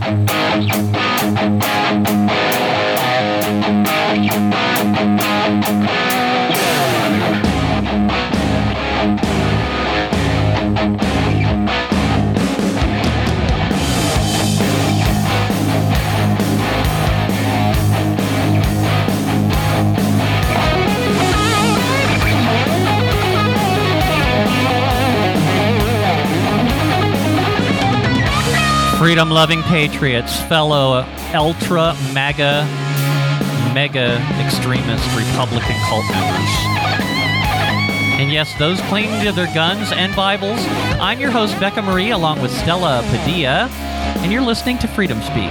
Thank you. Freedom loving patriots, fellow ultra mega mega extremist Republican cult members. And yes, those clinging to their guns and Bibles. I'm your host, Becca Mari, along with Stella Padilla, and you're listening to Freedom Speak.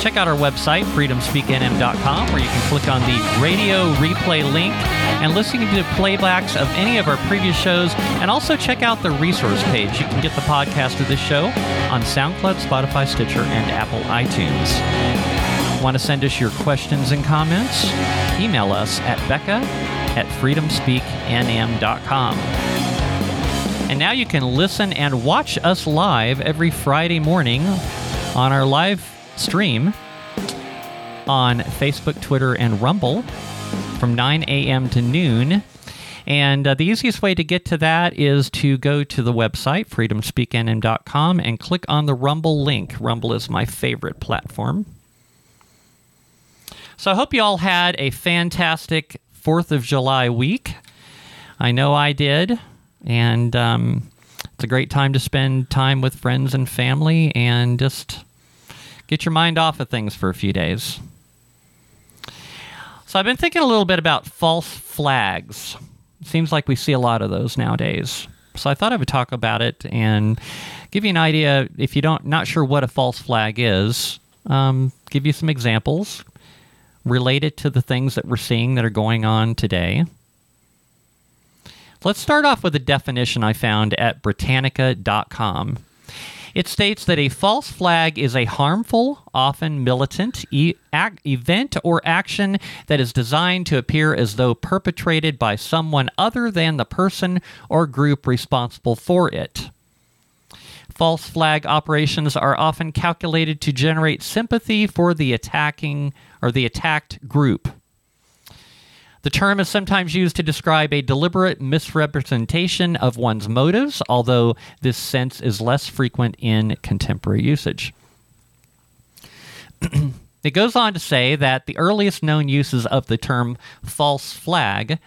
Check out our website, freedomspeaknm.com, where you can click on the radio replay link and listen to playbacks of any of our previous shows, and also check out the resource page. You can get the podcast of this show on SoundCloud, Spotify, Stitcher, and Apple iTunes. Want to send us your questions and comments? Email us at becca at freedomspeaknm.com. And now you can listen and watch us live every Friday morning on our live stream on Facebook, Twitter, and Rumble from 9 a.m. to noon. And uh, the easiest way to get to that is to go to the website, freedomspeaknm.com, and click on the Rumble link. Rumble is my favorite platform. So I hope you all had a fantastic 4th of July week. I know I did. And um, it's a great time to spend time with friends and family and just Get your mind off of things for a few days. So I've been thinking a little bit about false flags. seems like we see a lot of those nowadays. So I thought I would talk about it and give you an idea if you don't not sure what a false flag is. Um, give you some examples related to the things that we're seeing that are going on today. Let's start off with a definition I found at Britannica.com. It states that a false flag is a harmful, often militant e- ac- event or action that is designed to appear as though perpetrated by someone other than the person or group responsible for it. False flag operations are often calculated to generate sympathy for the attacking or the attacked group. The term is sometimes used to describe a deliberate misrepresentation of one's motives, although this sense is less frequent in contemporary usage. it goes on to say that the earliest known uses of the term false flag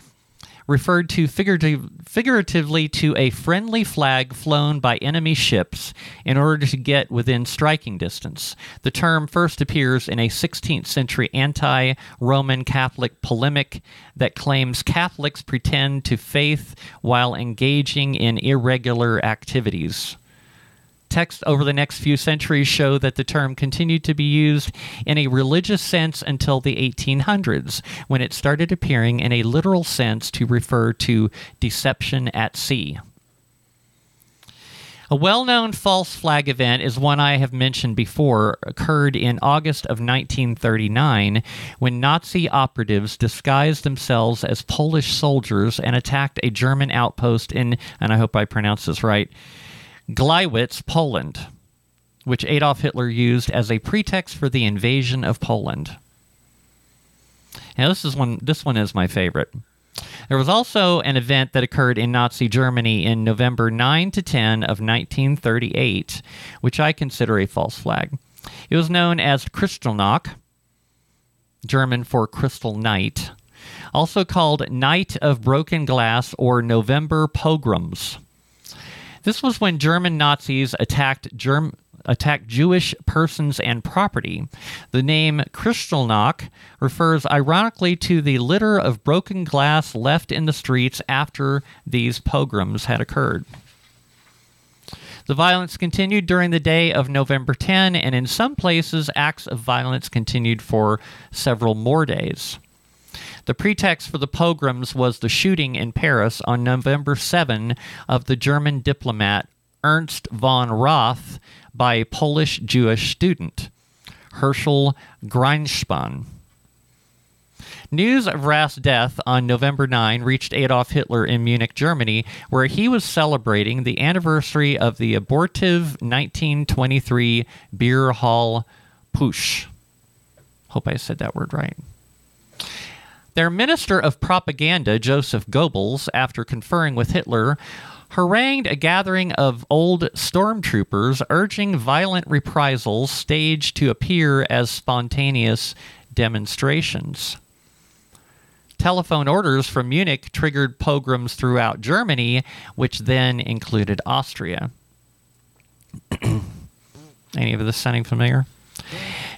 referred to figurative, figuratively to a friendly flag flown by enemy ships in order to get within striking distance. The term first appears in a 16th century anti Roman Catholic polemic that claims Catholics pretend to faith while engaging in irregular activities. Texts over the next few centuries show that the term continued to be used in a religious sense until the 1800s, when it started appearing in a literal sense to refer to deception at sea. A well known false flag event is one I have mentioned before, occurred in August of 1939 when Nazi operatives disguised themselves as Polish soldiers and attacked a German outpost in, and I hope I pronounce this right, Gleiwitz, Poland, which Adolf Hitler used as a pretext for the invasion of Poland. Now this is one this one is my favorite. There was also an event that occurred in Nazi Germany in November 9 to 10 of 1938, which I consider a false flag. It was known as Kristallnacht, German for Crystal Night, also called Night of Broken Glass or November Pogroms. This was when German Nazis attacked Germ- attacked Jewish persons and property. The name Kristallnacht refers ironically to the litter of broken glass left in the streets after these pogroms had occurred. The violence continued during the day of November 10, and in some places, acts of violence continued for several more days. The pretext for the pogroms was the shooting in Paris on November 7 of the German diplomat Ernst vom Rath by a Polish Jewish student, Herschel Grynszpan. News of Rath's death on November 9 reached Adolf Hitler in Munich, Germany, where he was celebrating the anniversary of the abortive 1923 Beer Hall Putsch. Hope I said that word right. Their minister of propaganda, Joseph Goebbels, after conferring with Hitler, harangued a gathering of old stormtroopers urging violent reprisals staged to appear as spontaneous demonstrations. Telephone orders from Munich triggered pogroms throughout Germany, which then included Austria. Any of this sounding familiar?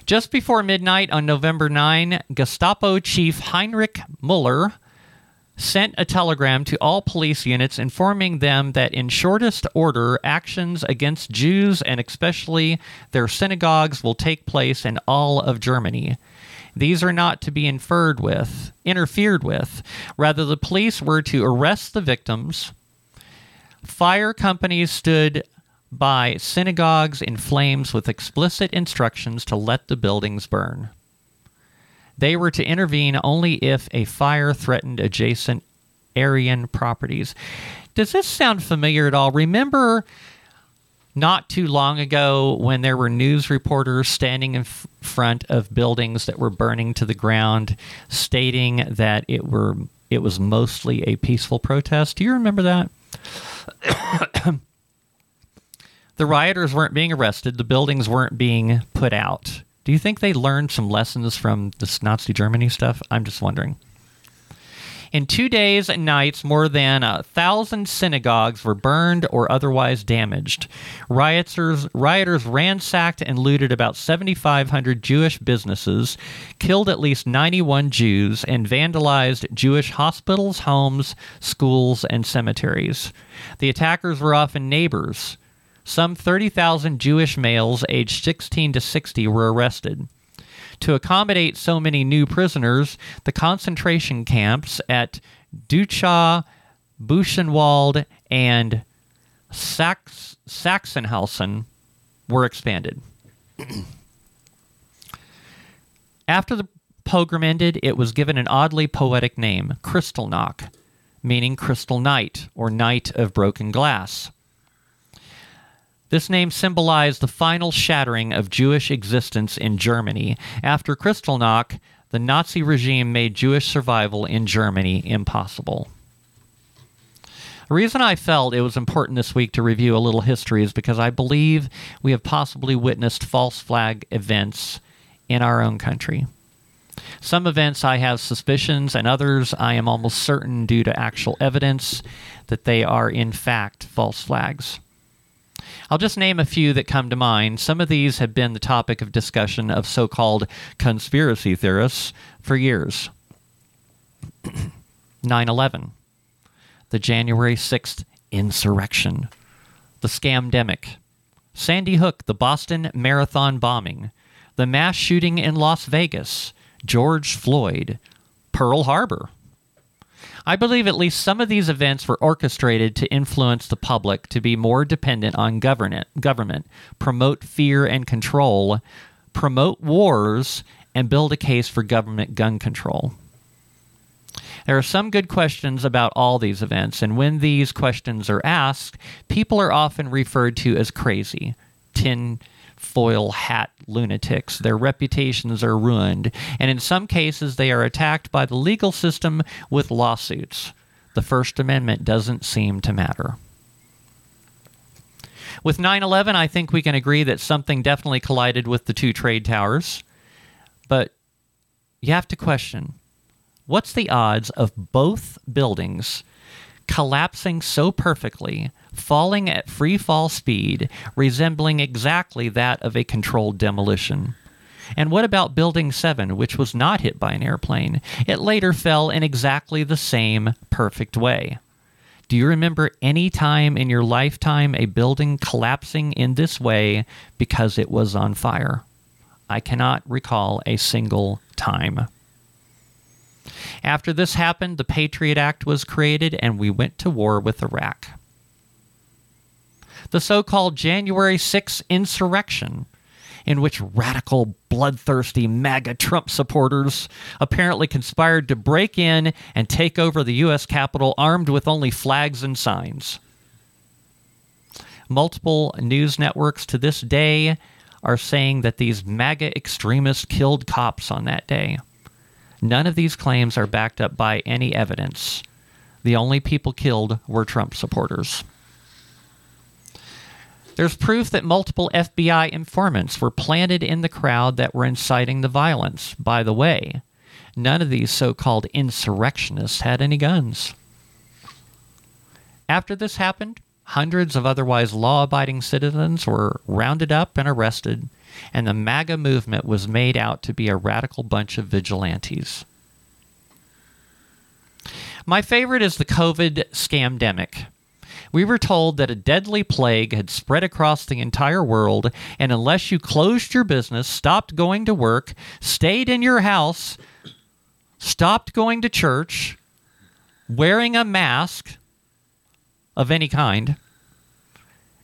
Just before midnight on November 9, Gestapo Chief Heinrich Muller sent a telegram to all police units informing them that in shortest order actions against Jews and especially their synagogues will take place in all of Germany. These are not to be inferred with, interfered with. Rather, the police were to arrest the victims. Fire companies stood by synagogues in flames with explicit instructions to let the buildings burn. They were to intervene only if a fire threatened adjacent Aryan properties. Does this sound familiar at all? Remember not too long ago when there were news reporters standing in f- front of buildings that were burning to the ground stating that it were it was mostly a peaceful protest. Do you remember that? The rioters weren't being arrested, the buildings weren't being put out. Do you think they learned some lessons from this Nazi Germany stuff? I'm just wondering. In two days and nights, more than a thousand synagogues were burned or otherwise damaged. Rioters, rioters ransacked and looted about 7,500 Jewish businesses, killed at least 91 Jews, and vandalized Jewish hospitals, homes, schools, and cemeteries. The attackers were often neighbors. Some 30,000 Jewish males aged 16 to 60 were arrested. To accommodate so many new prisoners, the concentration camps at Dachau, Buchenwald, and Sachsenhausen were expanded. After the pogrom ended, it was given an oddly poetic name, Kristallnacht, meaning crystal night or night of broken glass. This name symbolized the final shattering of Jewish existence in Germany. After Kristallnacht, the Nazi regime made Jewish survival in Germany impossible. The reason I felt it was important this week to review a little history is because I believe we have possibly witnessed false flag events in our own country. Some events I have suspicions, and others I am almost certain, due to actual evidence, that they are in fact false flags. I'll just name a few that come to mind. Some of these have been the topic of discussion of so called conspiracy theorists for years. 9 11, the January 6th insurrection, the scamdemic, Sandy Hook, the Boston Marathon bombing, the mass shooting in Las Vegas, George Floyd, Pearl Harbor. I believe at least some of these events were orchestrated to influence the public to be more dependent on government, government, promote fear and control, promote wars, and build a case for government gun control. There are some good questions about all these events, and when these questions are asked, people are often referred to as crazy, tin foil hat lunatics. Their reputations are ruined, and in some cases, they are attacked by the legal system with lawsuits. The First Amendment doesn't seem to matter. With 9 11, I think we can agree that something definitely collided with the two trade towers. But you have to question what's the odds of both buildings collapsing so perfectly falling at free fall speed, resembling exactly that of a controlled demolition. And what about Building 7, which was not hit by an airplane? It later fell in exactly the same perfect way. Do you remember any time in your lifetime a building collapsing in this way because it was on fire? I cannot recall a single time. After this happened, the Patriot Act was created and we went to war with Iraq the so called January 6th insurrection. in which radical, bloodthirsty MAGA Trump supporters apparently conspired to break in and take over the U.S. Capitol armed with only flags and signs. Multiple news networks to this day are saying that these MAGA extremists killed cops on that day. None of these claims are backed up by any evidence. The only people killed were Trump supporters. There's proof that multiple FBI informants were planted in the crowd that were inciting the violence. By the way, none of these so called insurrectionists had any guns. After this happened, hundreds of otherwise law abiding citizens were rounded up and arrested, and the MAGA movement was made out to be a radical bunch of vigilantes. My favorite is the COVID scamdemic. We were told that a deadly plague had spread across the entire world, and unless you closed your business, stopped going to work, stayed in your house, stopped going to church, wearing a mask of any kind,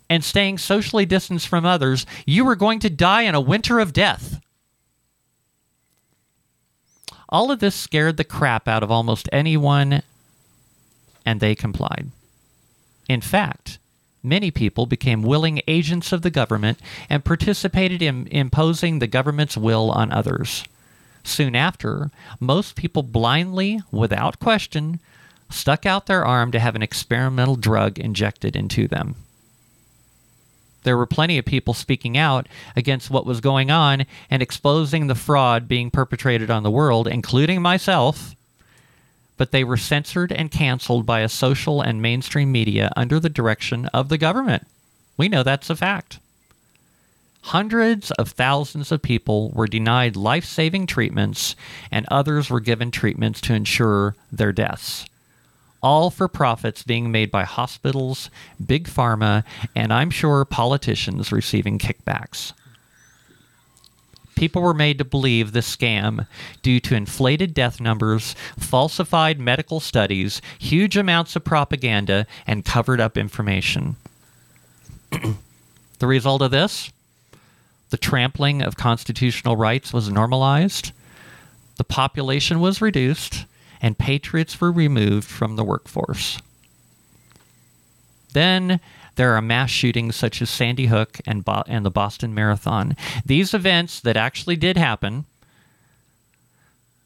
and staying socially distanced from others, you were going to die in a winter of death. All of this scared the crap out of almost anyone and they complied. In fact, many people became willing agents of the government and participated in imposing the government's will on others. Soon after, most people blindly, without question, stuck out their arm to have an experimental drug injected into them. There were plenty of people speaking out against what was going on and exposing the fraud being perpetrated on the world, including myself, but they were censored and canceled by a social and mainstream media under the direction of the government. We know that's a fact. Hundreds of thousands of people were denied life saving treatments, and others were given treatments to ensure their deaths. All for profits being made by hospitals, big pharma, and I'm sure politicians receiving kickbacks. People were made to believe this scam due to inflated death numbers, falsified medical studies, huge amounts of propaganda, and covered up information. the result of this? The trampling of constitutional rights was normalized, the population was reduced, and patriots were removed from the workforce. Then there are mass shootings such as Sandy Hook and, Bo- and the Boston Marathon. These events that actually did happen.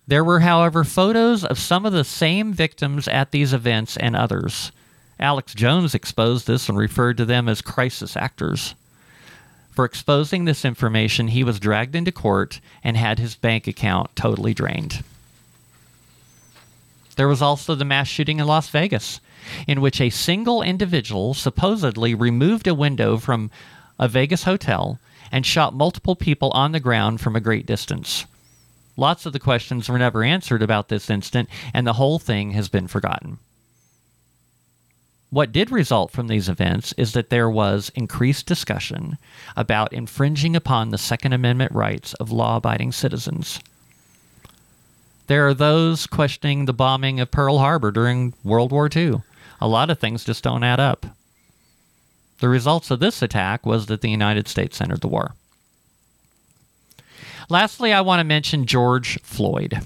There were, however, photos of some of the same victims at these events and others. Alex Jones exposed this and referred to them as crisis actors. For exposing this information, he was dragged into court and had his bank account totally drained. There was also the mass shooting in Las Vegas in which a single individual supposedly removed a window from a Vegas hotel and shot multiple people on the ground from a great distance. Lots of the questions were never answered about this incident, and the whole thing has been forgotten. What did result from these events is that there was increased discussion about infringing upon the Second Amendment rights of law abiding citizens. There are those questioning the bombing of Pearl Harbor during World War II a lot of things just don't add up. The results of this attack was that the United States entered the war. Lastly, I want to mention George Floyd.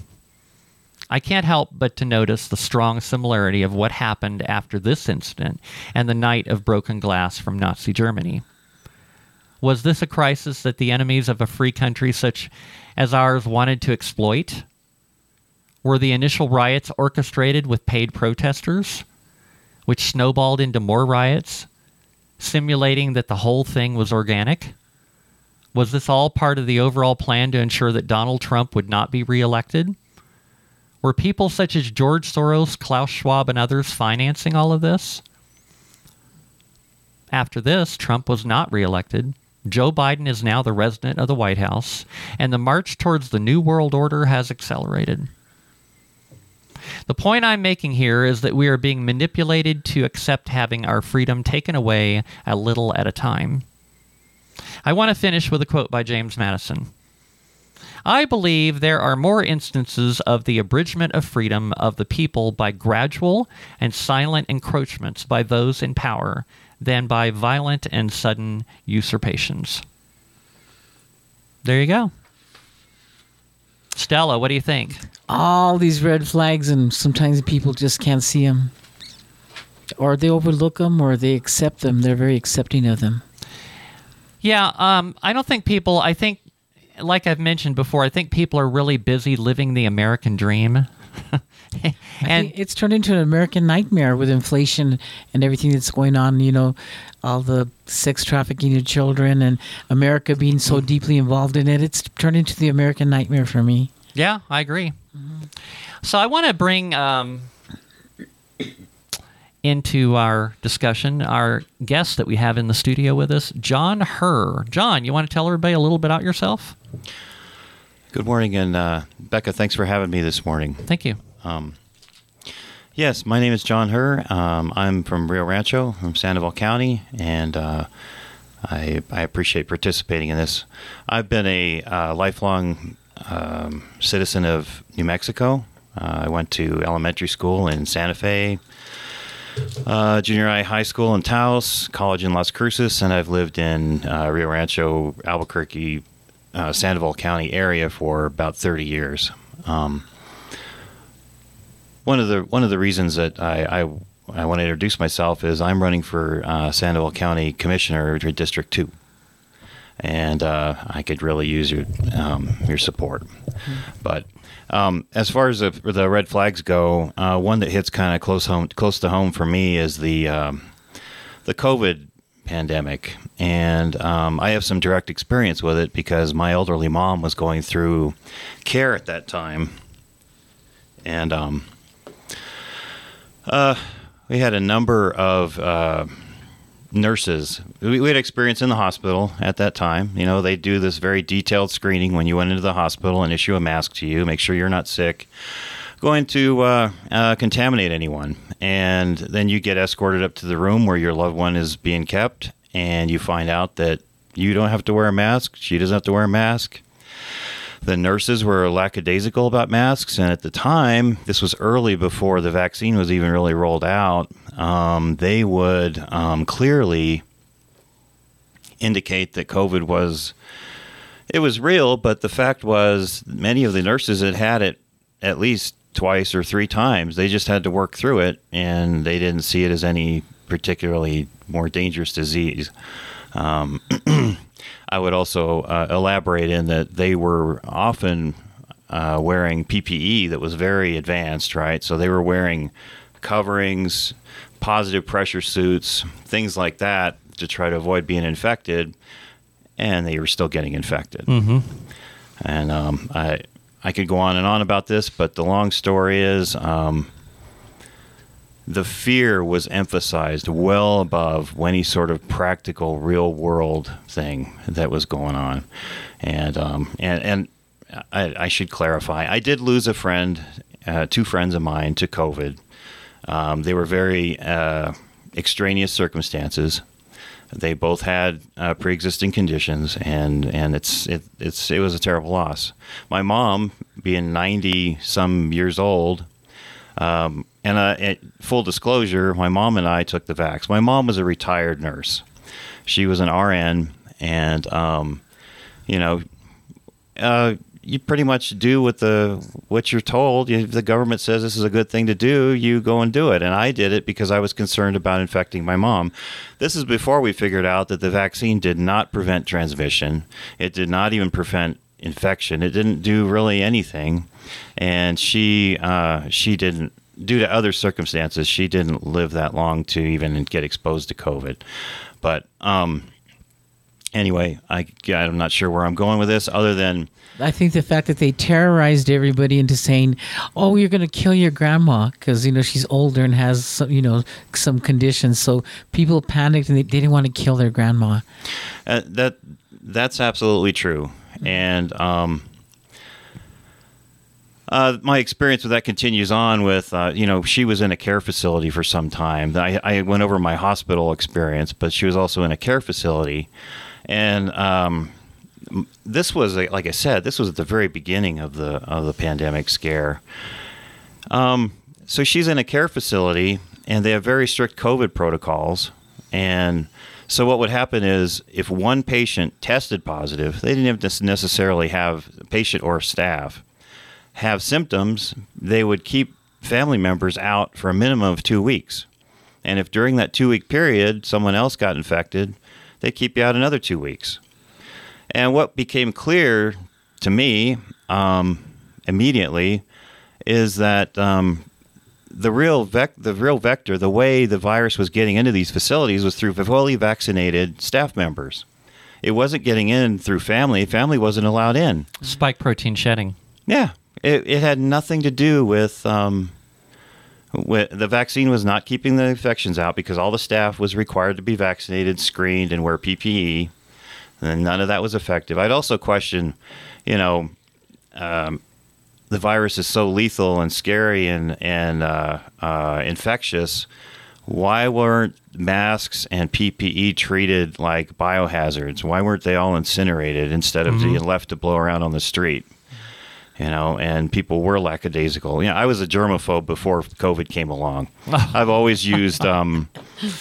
I can't help but to notice the strong similarity of what happened after this incident and the night of broken glass from Nazi Germany. Was this a crisis that the enemies of a free country such as ours wanted to exploit? Were the initial riots orchestrated with paid protesters? Which snowballed into more riots, simulating that the whole thing was organic? Was this all part of the overall plan to ensure that Donald Trump would not be reelected? Were people such as George Soros, Klaus Schwab, and others financing all of this? After this, Trump was not reelected. Joe Biden is now the resident of the White House, and the march towards the New World Order has accelerated. The point I'm making here is that we are being manipulated to accept having our freedom taken away a little at a time. I want to finish with a quote by James Madison. I believe there are more instances of the abridgment of freedom of the people by gradual and silent encroachments by those in power than by violent and sudden usurpations. There you go. Stella, what do you think? All these red flags, and sometimes people just can't see them, or they overlook them, or they accept them. They're very accepting of them. Yeah, um, I don't think people. I think, like I've mentioned before, I think people are really busy living the American dream. Think it's turned into an American nightmare with inflation and everything that's going on. You know, all the sex trafficking of children and America being so deeply involved in it. It's turned into the American nightmare for me. Yeah, I agree. So I want to bring um, into our discussion our guest that we have in the studio with us, Jon Herr. Jon, you want to tell everybody a little bit about yourself? Good morning, and uh, Becca, thanks for having me this morning. Thank you. Um, yes, my name is Jon Herr. Um, I'm from Rio Rancho, from Sandoval County, and uh, I, I, appreciate participating in this. I've been a uh, lifelong um, citizen of New Mexico. Uh, I went to elementary school in Santa Fe, uh, junior high, high school in Taos, college in Las Cruces, and I've lived in uh, Rio Rancho, Albuquerque, uh, Sandoval County area for about 30 years. Um, one of the one of the reasons that I, I, I want to introduce myself is I'm running for uh, Sandoval County Commissioner District Two, and uh, I could really use your um, your support. But um, as far as the, the, red flags go, uh, one that hits kind of close home close to home for me is the um, the COVID pandemic, and um, I have some direct experience with it because my elderly mom was going through care at that time, and um, uh, we had a number of uh, nurses. We, we, had experience in the hospital at that time. You know, they do this very detailed screening when you went into the hospital and issue a mask to you, make sure you're not sick, going to uh, uh, contaminate anyone. And then you get escorted up to the room where your loved one is being kept, and you find out that you don't have to wear a mask. She doesn't have to wear a mask the nurses were lackadaisical about masks. And at the time, this was early before the vaccine was even really rolled out, um, they would um, clearly indicate that COVID was. It was real, but the fact was, many of the nurses had had it at least twice or three times. They just had to work through it, and they didn't see it as any particularly more dangerous disease. Um, I would also uh, elaborate in that they were often uh, wearing PPE that was very advanced, right? So they were wearing coverings, positive pressure suits, things like that to try to avoid being infected, and they were still getting infected. Mm-hmm. And um, I I could go on and on about this, but the long story is. Um, the fear was emphasized well above any sort of practical, real world thing that was going on, and um, and and I, I, should clarify, I did lose a friend, uh, two friends of mine to COVID. Um, they were very uh, extraneous circumstances. They both had uh, pre-existing conditions, and and it's it, it's it was a terrible loss. My mom, being ninety some years old, um, and uh, full disclosure, my mom and I took the vax. My mom was a retired nurse. She was an RN, and um, you know, uh, you pretty much do what the what you're told. If the government says this is a good thing to do, you go and do it. And I did it because I was concerned about infecting my mom. This is before we figured out that the vaccine did not prevent transmission. It did not even prevent infection. It didn't do really anything, and she uh, she didn't due to other circumstances, she didn't live that long to even get exposed to COVID. But um, anyway, I, I'm not sure where I'm going with this, other than. I think the fact that they terrorized everybody into saying, "Oh, you're going to kill your grandma because you know she's older and has some, you know some conditions," so people panicked and they, didn't want to kill their grandma. Uh, that that's absolutely true, and um, uh, my experience with that continues on with, uh, you know, she was in a care facility for some time. I, I, went over my hospital experience, but she was also in a care facility. And um, this was, like I said, this was at the very beginning of the, of the pandemic scare. Um, so she's in a care facility, and they have very strict COVID protocols. And So what would happen is if one patient tested positive, they didn't have to necessarily have patient or staff have symptoms. They would keep family members out for a minimum of two weeks. And if during that two week period someone else got infected, they keep you out another two weeks. And what became clear to me um, immediately is that um, the real vec- the real vector, the way the virus was getting into these facilities was through fully vaccinated staff members. It wasn't getting in through family. Family wasn't allowed in. Spike protein shedding. Yeah, it, it had nothing to do with. Um, with, the vaccine was not keeping the infections out because all the staff was required to be vaccinated, screened, and wear PPE, and none of that was effective. I'd also question, you know, um, the virus is so lethal and scary and and uh, uh, infectious, why weren't masks and PPE treated like biohazards? Why weren't they all incinerated instead of mm-hmm. being left to blow around on the street? You know, and people were lackadaisical. You know, I was a germaphobe before COVID came along. I've always used, um,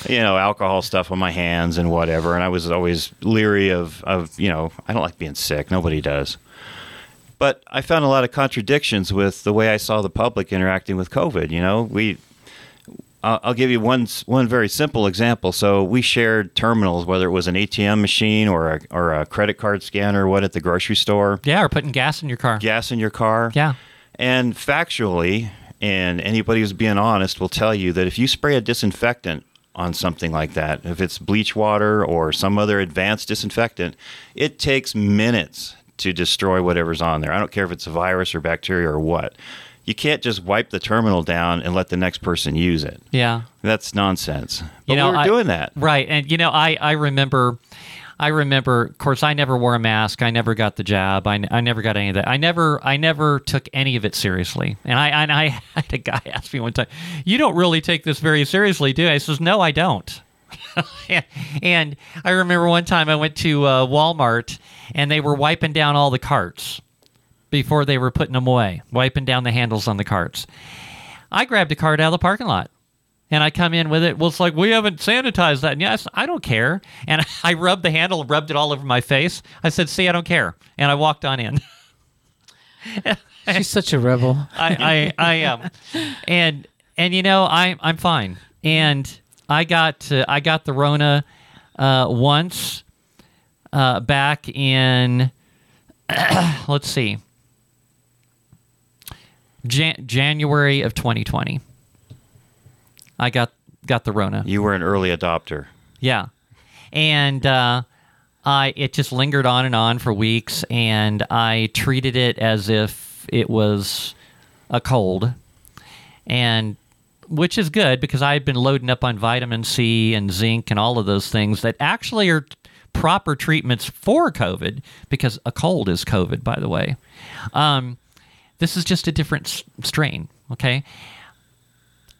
you know, alcohol stuff on my hands and whatever, and I was always leery of, of, you know, I don't like being sick. Nobody does. But I found a lot of contradictions with the way I saw the public interacting with COVID. You know, we I'll give you one one very simple example. So we shared terminals, whether it was an ATM machine or a, or a credit card scanner, what at the grocery store. Yeah, or putting gas in your car. Gas in your car. Yeah. And factually, and anybody who's being honest will tell you that if you spray a disinfectant on something like that, if it's bleach water or some other advanced disinfectant, it takes minutes to destroy whatever's on there. I don't care if it's a virus or bacteria or what. You can't just wipe the terminal down and let the next person use it. Yeah, that's nonsense. But you know, we were I, doing that, right? And you know, I I remember. I remember, of course, I never wore a mask. I never got the jab. I, I never got any of that. I never, I never took any of it seriously. And I, and I had a guy ask me one time, "You don't really take this very seriously, do?" You? I says, "No, I don't." and I remember one time I went to uh, Walmart and they were wiping down all the carts before they were putting them away, wiping down the handles on the carts. I grabbed a cart out of the parking lot and I come in with it. Well, it's like, we haven't sanitized that. And yes, I don't care. And I rubbed the handle, rubbed it all over my face. I said, see, I don't care. And I walked on in. She's such a rebel. I, I, I am. And, and you know, I, I'm fine. And I got I got the Rona uh, once uh, back in let's see Jan- January of 2020. I got got the Rona. You were an early adopter. Yeah, and uh, I it just lingered on and on for weeks, and I treated it as if it was a cold, and which is good because I had been loading up on vitamin C and zinc and all of those things that actually are proper treatments for COVID because a cold is COVID, by the way. Um, this is just a different s- strain, okay?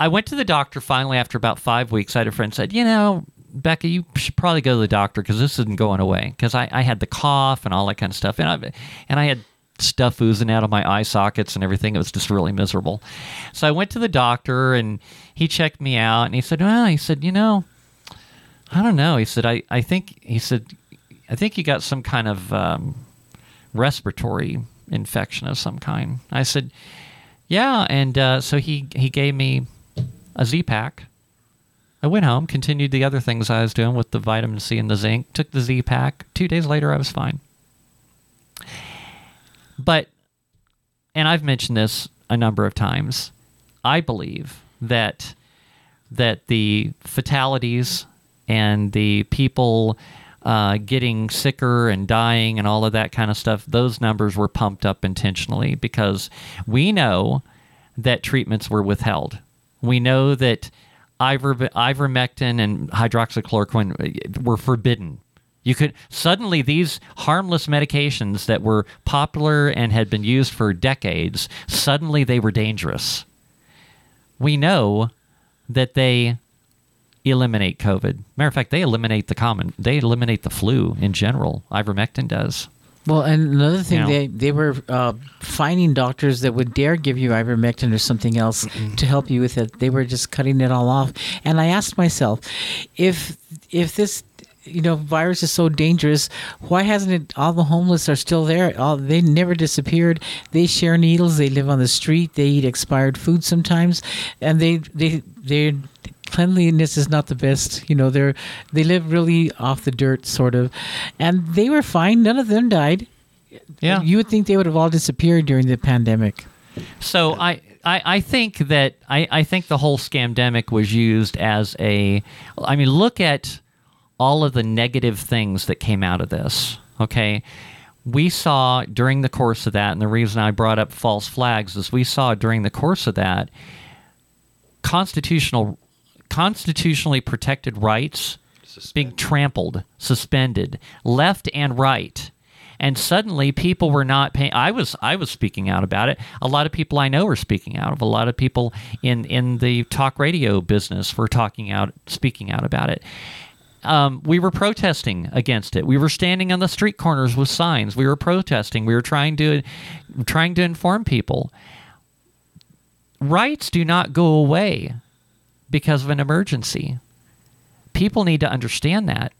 I went to the doctor finally after about five weeks. I had a friend said, you know, Becca, you should probably go to the doctor because this isn't going away. Because I, I had the cough and all that kind of stuff, and I and I had stuff oozing out of my eye sockets and everything. It was just really miserable. So I went to the doctor and he checked me out and he said, Well, he said, you know, I don't know. He said, I, I think, he said, I think you got some kind of um, respiratory infection of some kind. I said, Yeah. And uh, so he, he gave me a Z pack. I went home, continued the other things I was doing with the vitamin C and the zinc, took the Z pack. Two days later, I was fine. But, and I've mentioned this a number of times, I believe that that the fatalities and the people uh, getting sicker and dying and all of that kind of stuff, those numbers were pumped up intentionally because we know that treatments were withheld. We know that iver- ivermectin and hydroxychloroquine were forbidden you could suddenly these harmless medications that were popular and had been used for decades, suddenly they were dangerous. We know that they eliminate COVID. Matter of fact, they eliminate the common, they eliminate the flu in general. Ivermectin does. Well, and another thing, you know, they they were uh, finding doctors that would dare give you ivermectin or something else mm-mm. to help you with it. They were just cutting it all off. And I asked myself, if if this you know virus is so dangerous why hasn't it all the homeless are still there all they never disappeared they share needles they live on the street they eat expired food sometimes and they they they cleanliness is not the best. You know they're they live really off the dirt sort of. And they were fine. None of them died. Yeah. You would think they would have all disappeared during the pandemic. So I, I, I think that I, I think the whole scamdemic was used as a I mean look at all of the negative things that came out of this. Okay. We saw during the course of that, and the reason I brought up false flags is we saw during the course of that constitutional constitutionally protected rights Suspended. being trampled, suspended, left and right and suddenly people were not paying i was i was speaking out about it a lot of people i know were speaking out of a lot of people in in the talk radio business were talking out speaking out about it um, we were protesting against it. We were standing on the street corners with signs. We were protesting. We were trying to trying to inform people. Rights do not go away because of an emergency. People need to understand that.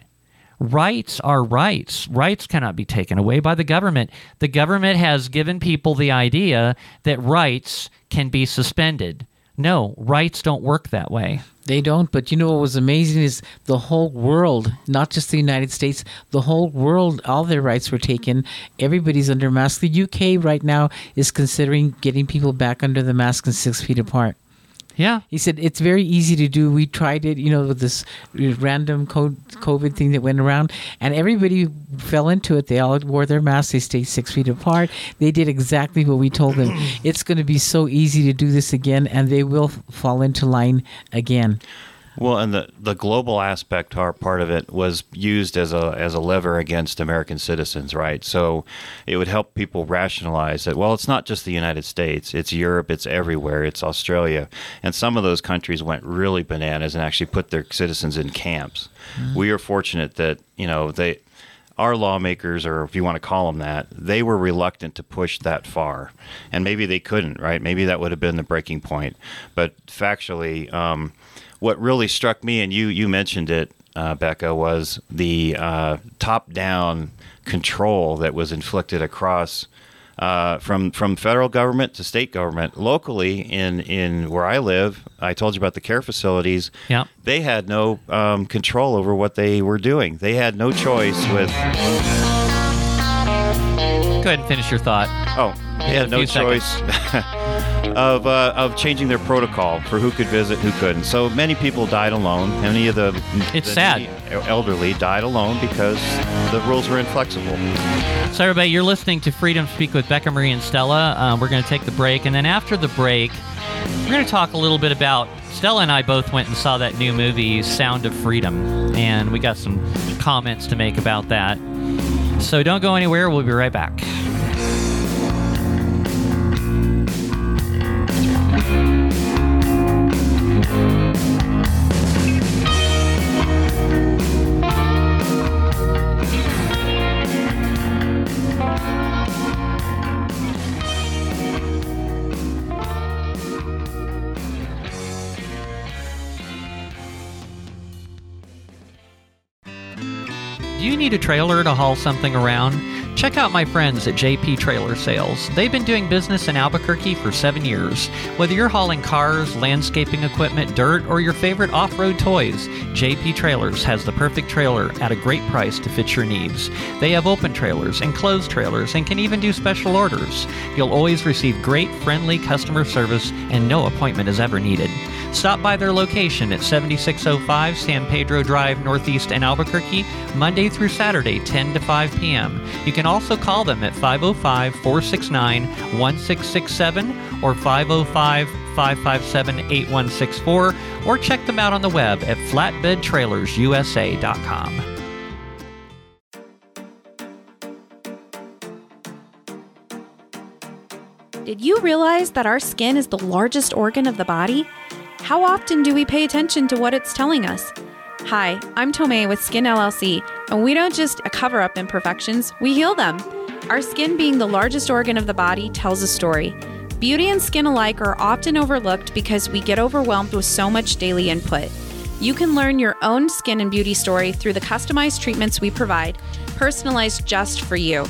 Rights are rights. Rights cannot be taken away by the government. The government has given people the idea that rights can be suspended. No, rights don't work that way. They don't, but you know what was amazing is the whole world, not just the United States, the whole world, all their rights were taken. Everybody's under mask. The UK right now is considering getting people back under the mask and six feet apart. Yeah. He said it's very easy to do. We tried it, you know, with this uh, random COVID thing that went around, and everybody fell into it. They all wore their masks. They stayed six feet apart. They did exactly what we told them. it's going to be so easy to do this again, and they will fall into line again. Well, and the the global aspect part of it was used as a as a lever against American citizens, right? So it would help people rationalize that. Well, it's not just the United States; it's Europe, it's everywhere, it's Australia, and some of those countries went really bananas and actually put their citizens in camps. Mm-hmm. We are fortunate that you know they our lawmakers, or if you want to call them that, they were reluctant to push that far, and maybe they couldn't, right? Maybe that would have been the breaking point. But factually, um, what really struck me, and you you mentioned it, uh, Becca, was the uh, top down control that was inflicted across. Uh, from from federal government to state government, locally in in where I live, I told you about the care facilities. Yeah, they had no um, control over what they were doing. They had no choice with. Go ahead and finish your thought. Oh, they had no choice. of uh, of changing their protocol for who could visit, who couldn't. So many people died alone. Many of the it's the sad elderly died alone because the rules were inflexible. So everybody, you're listening to Freedom Speak with Becca Mari and Stella. Um, we're going to take the break, and then after the break, we're going to talk a little bit about. Stella and I both went and saw that new movie, Sound of Freedom, and we got some comments to make about that. So don't go anywhere. We'll be right back. Need a trailer to haul something around? Check out my friends at JP Trailer Sales. They've been doing business in Albuquerque for seven years. Whether you're hauling cars, landscaping equipment, dirt, or your favorite off road toys, JP Trailers has the perfect trailer at a great price to fit your needs. They have open trailers and closed trailers and can even do special orders. You'll always receive great, friendly customer service, and no appointment is ever needed. Stop by their location at 7605 San Pedro Drive, Northeast in Albuquerque, Monday through Saturday, 10 to 5 p.m. You can also call them at 505 469 1667 or 505 557 8164 or check them out on the web at flatbedtrailersusa.com. Did you realize that our skin is the largest organ of the body? How often do we pay attention to what it's telling us? Hi, I'm Tomei with Skin LLC, and we don't just cover up imperfections, we heal them. Our skin, being the largest organ of the body, tells a story. Beauty and skin alike are often overlooked because we get overwhelmed with so much daily input. You can learn your own skin and beauty story through the customized treatments we provide, personalized just for you.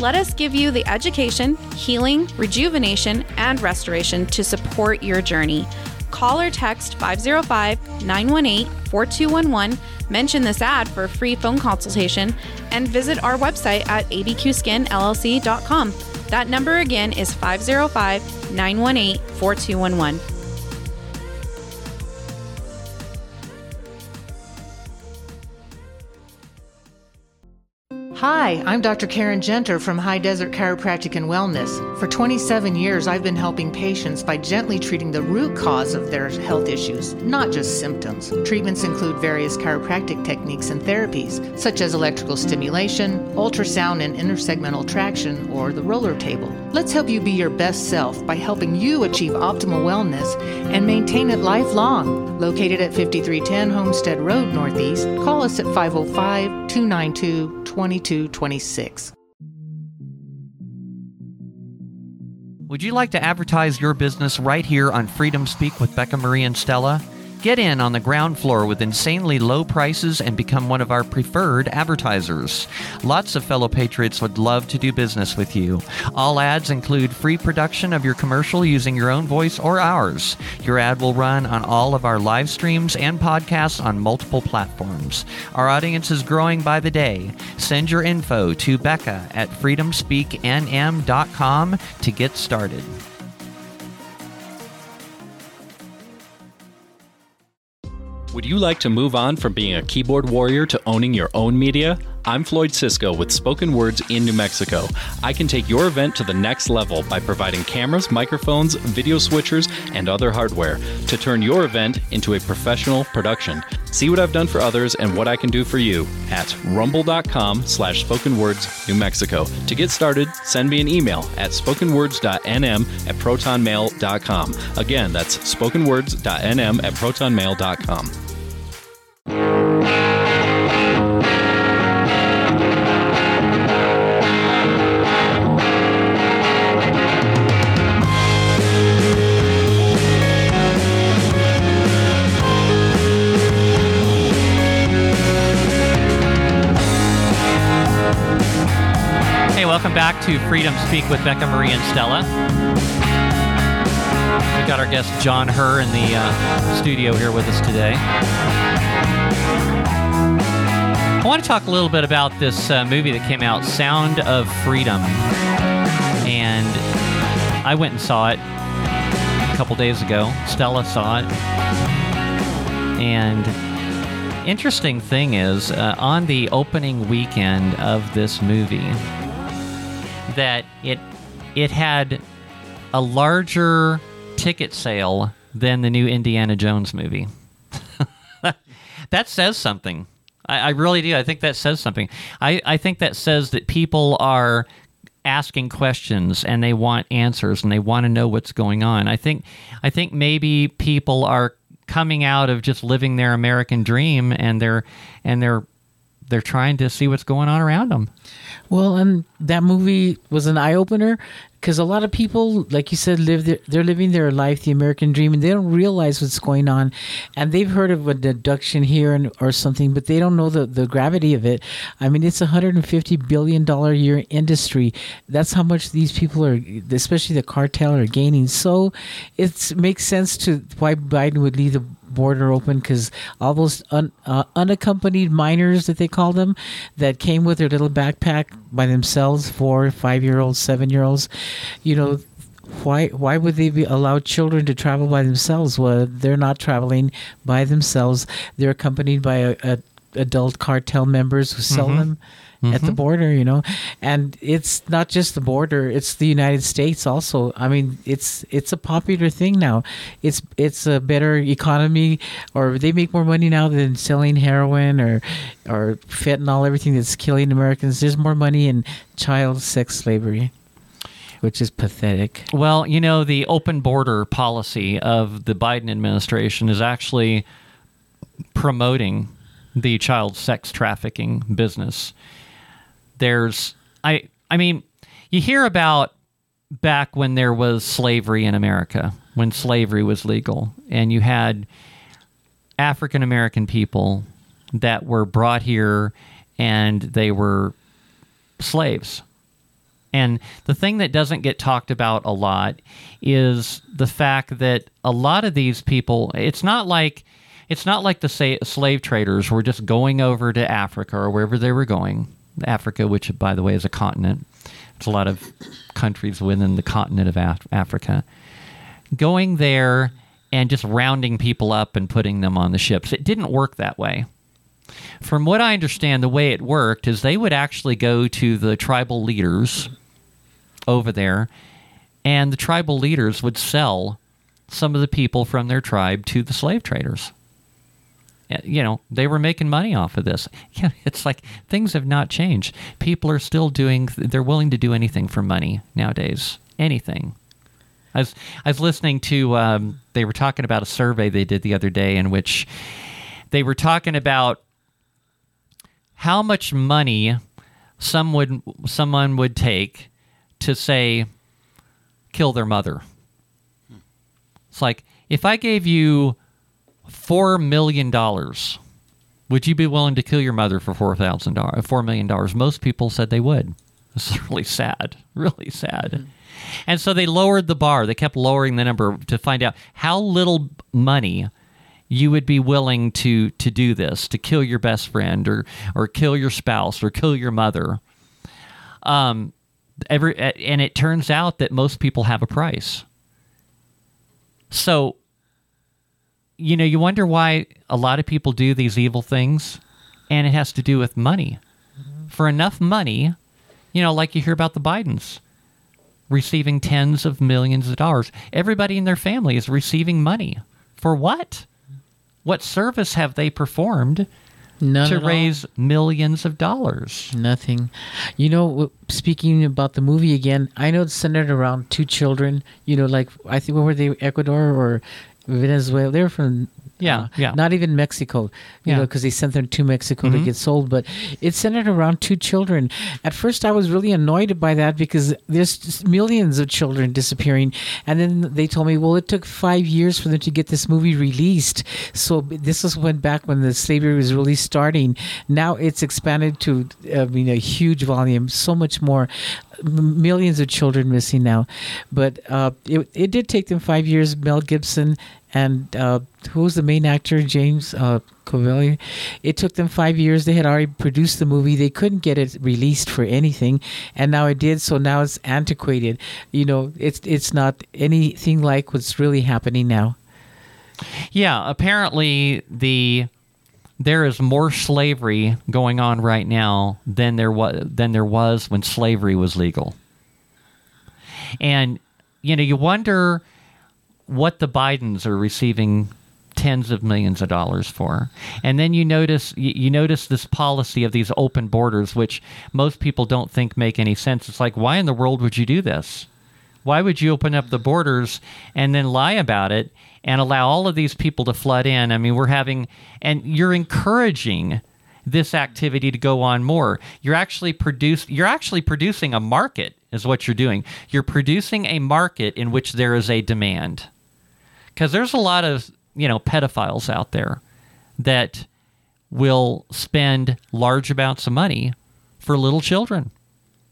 Let us give you the education, healing, rejuvenation, and restoration to support your journey. Call or text 505 918 4211, mention this ad for a free phone consultation, and visit our website at abqskinllc.com. That number again is 505 918 4211. Hi, I'm Dr. Karen Genter from High Desert Chiropractic and Wellness. For 27 years, I've been helping patients by gently treating the root cause of their health issues, not just symptoms. Treatments include various chiropractic techniques and therapies, such as electrical stimulation, ultrasound and intersegmental traction, or the roller table. Let's help you be your best self by helping you achieve optimal wellness and maintain it lifelong. Located at 5310 Homestead Road Northeast, call us at 505 292 2226. Would you like to advertise your business right here on Freedom Speak with Becca Mari and Stella? Get in on the ground floor with insanely low prices and become one of our preferred advertisers. Lots of fellow patriots would love to do business with you. All ads include free production of your commercial using your own voice or ours. Your ad will run on all of our live streams and podcasts on multiple platforms. Our audience is growing by the day. Send your info to Becca at freedomspeaknm.com to get started. Would you like to move on from being a keyboard warrior to owning your own media? I'm Floyd Cisco with Spoken Words in New Mexico. I can take your event to the next level by providing cameras, microphones, video switchers, and other hardware to turn your event into a professional production. See what I've done for others and what I can do for you at rumble.com slash spokenwords New Mexico. To get started, send me an email at spokenwords.nm at protonmail.com. Again, that's spokenwords.nm at protonmail.com. welcome back to Freedom Speak with Becca Mari and Stella. We got our guest Jon Herr in the uh, studio here with us today. I want to talk a little bit about this uh, movie that came out, Sound of Freedom. And I went and saw it a couple days ago. Stella saw it. And interesting thing is, uh, on the opening weekend of this movie, that it it had a larger ticket sale than the new Indiana Jones movie. that says something. I, I, really do. I think that says something. I, I think that says that people are asking questions and they want answers and they want to know what's going on. I think I think maybe people are coming out of just living their American dream and they're and they're they're trying to see what's going on around them. Well, and that movie was an eye opener because a lot of people, like you said, live their, they're living their life, the American dream, and they don't realize what's going on. And they've heard of a deduction here and or something, but they don't know the, the gravity of it. I mean, it's a hundred and fifty billion dollar year industry. That's how much these people are, especially the cartel, are gaining. So it makes sense to why Biden would leave the border open because all those un, uh, unaccompanied minors that they call them that came with their little backpack by themselves four five year olds seven year olds you know why why would they be allow children to travel by themselves? Well they're not traveling by themselves. They're accompanied by a, a adult cartel members who sell mm-hmm. them mm-hmm. at the mm-hmm. border, you know. And it's not just the border; it's the United States also. I mean, it's it's a popular thing now. It's it's a better economy, or they make more money now than selling heroin or or fentanyl, everything that's killing Americans. There's more money in child sex slavery which is pathetic. Well, you know, the open border policy of the Biden administration is actually promoting the child sex trafficking business there's I I mean, you hear about back when there was slavery in America, when slavery was legal, and you had African American people that were brought here and they were slaves. And the thing that doesn't get talked about a lot is the fact that a lot of these people, it's not like it's not like the slave traders were just going over to Africa or wherever they were going. Africa, which by the way is a continent, it's a lot of countries within the continent of Af- Africa. Going there and just rounding people up and putting them on the ships. It didn't work that way. From what I understand, the way it worked is they would actually go to the tribal leaders over there, and the tribal leaders would sell some of the people from their tribe to the slave traders. You know, they were making money off of this. It's like things have not changed. People are still doing, they're willing to do anything for money nowadays. Anything. I was, I was listening to, um, they were talking about a survey they did the other day in which they were talking about how much money some would, someone would take to say kill their mother. It's like if I gave you four million dollars, would you be willing to kill your mother for four thousand dollars? Four million dollars. Most people said they would. It's really sad. Really sad. Mm-hmm. And so they lowered the bar. They kept lowering the number to find out how little money you would be willing to to do this, to kill your best friend or or kill your spouse or kill your mother. Um, every and it turns out that most people have a price. So, you know, you wonder why a lot of people do these evil things, and it has to do with money. Mm-hmm. For enough money, you know, like you hear about the Bidens receiving tens of millions of dollars. Everybody in their family is receiving money. For what? What service have they performed None to raise all. millions of dollars. Nothing. You know, speaking about the movie again, I know it's centered around two children. You know, like I think, where were they? Ecuador or Venezuela? They were from yeah, uh, yeah. Not even Mexico, you yeah. know, because they sent them to Mexico mm-hmm. to get sold. But it centered around two children. At first, I was really annoyed by that because there's millions of children disappearing. And then they told me, well, it took five years for them to get this movie released. So this was when back when the slavery was really starting. Now it's expanded to, I mean, a huge volume, so much more millions of children missing now. But uh, it, it did take them five years. Mel Gibson and uh, who was the main actor, James uh, Covelli. It took them five years. They had already produced the movie. They couldn't get it released for anything, and now it did. So now it's antiquated. You know, it's it's not anything like what's really happening now. Yeah, apparently the there is more slavery going on right now than there was than there was when slavery was legal. And you know, you wonder what the Bidens are receiving tens of millions of dollars for. And then you notice you, notice this policy of these open borders, which most people don't think make any sense. It's like, why in the world would you do this? Why would you open up the borders and then lie about it and allow all of these people to flood in? I mean, we're having, and you're encouraging this activity to go on more. You're actually produce, you're actually producing a market, is what you're doing. You're producing a market in which there is a demand because there's a lot of you know pedophiles out there that will spend large amounts of money for little children.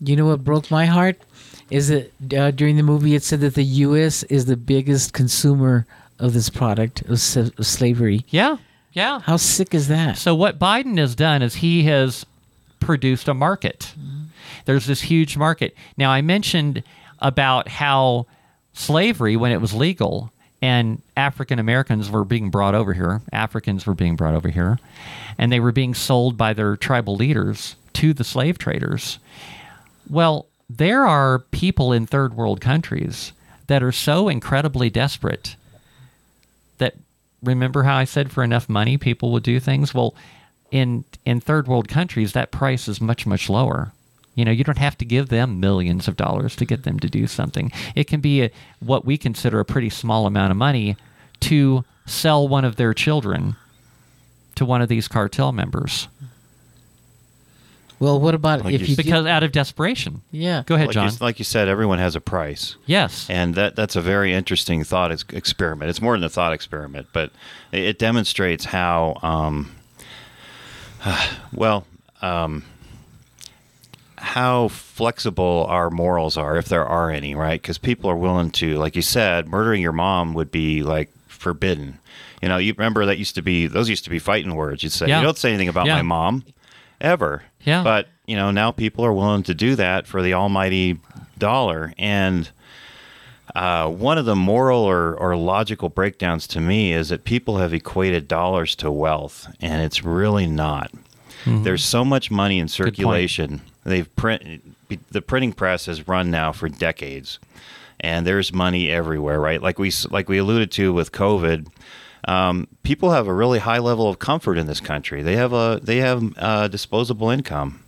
You know what broke my heart is that uh, during the movie it said that the U.S. is the biggest consumer of this product of, of slavery. Yeah, yeah. How sick is that? So what Biden has done is he has produced a market. Mm-hmm. There's this huge market. Now I mentioned about how slavery, when it was legal, and African Americans were being brought over here. Africans were being brought over here, and they were being sold by their tribal leaders to the slave traders. Well, there are people in third world countries that are so incredibly desperate that remember how I said for enough money people would do things? Well, in in third world countries that price is much much lower. You know, you don't have to give them millions of dollars to get them to do something. It can be a, what we consider a pretty small amount of money to sell one of their children to one of these cartel members. Well, what about Like if you you said- because out of desperation. yeah Go ahead, like Jon. You, like you said, everyone has a price. yes. And that that's a very interesting thought experiment. It's more than a thought experiment, but it, it demonstrates how, um, well, um, how flexible our morals are, if there are any, right? Because people are willing to, like you said, murdering your mom would be like forbidden. You know, you remember that used to be those used to be fighting words. You'd say, Yeah. "You don't say anything about Yeah. my mom, ever." Yeah. But you know, now people are willing to do that for the almighty dollar, and uh, one of the moral or, or logical breakdowns to me is that people have equated dollars to wealth, and it's really not. There's so much money in circulation. They've print the printing press has run now for decades, and there's money everywhere, right? Like we like we alluded to with COVID. Um, people have a really high level of comfort in this country. They have a they have uh, disposable income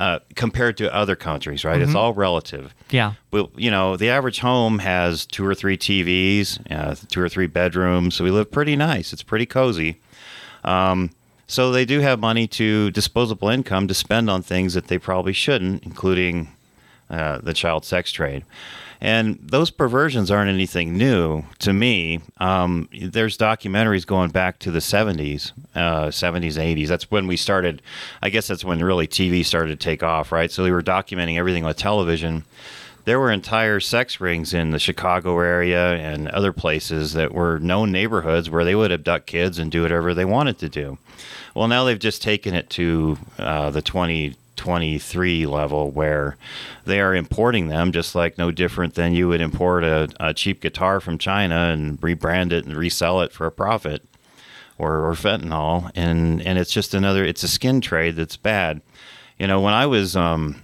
uh, compared to other countries, right? It's all relative. yeah. Well, you know, the average home has two or three TVs, uh, two or three bedrooms. So we live pretty nice. It's pretty cozy. Um, so they do have money to disposable income to spend on things that they probably shouldn't, including uh, the child sex trade. And those perversions aren't anything new to me. Um, there's documentaries going back to the 70s, uh, 70s, 80s. That's when we started. I guess that's when really TV started to take off, right? So they were documenting everything with television. There were entire sex rings in the Chicago area and other places that were known neighborhoods where they would abduct kids and do whatever they wanted to do. Well, now they've just taken it to uh, the 2023 level where they are importing them just like no different than you would import a, a cheap guitar from China and rebrand it and resell it for a profit or, or fentanyl. And, and it's just another, it's a skin trade that's bad. You know, when I was, um,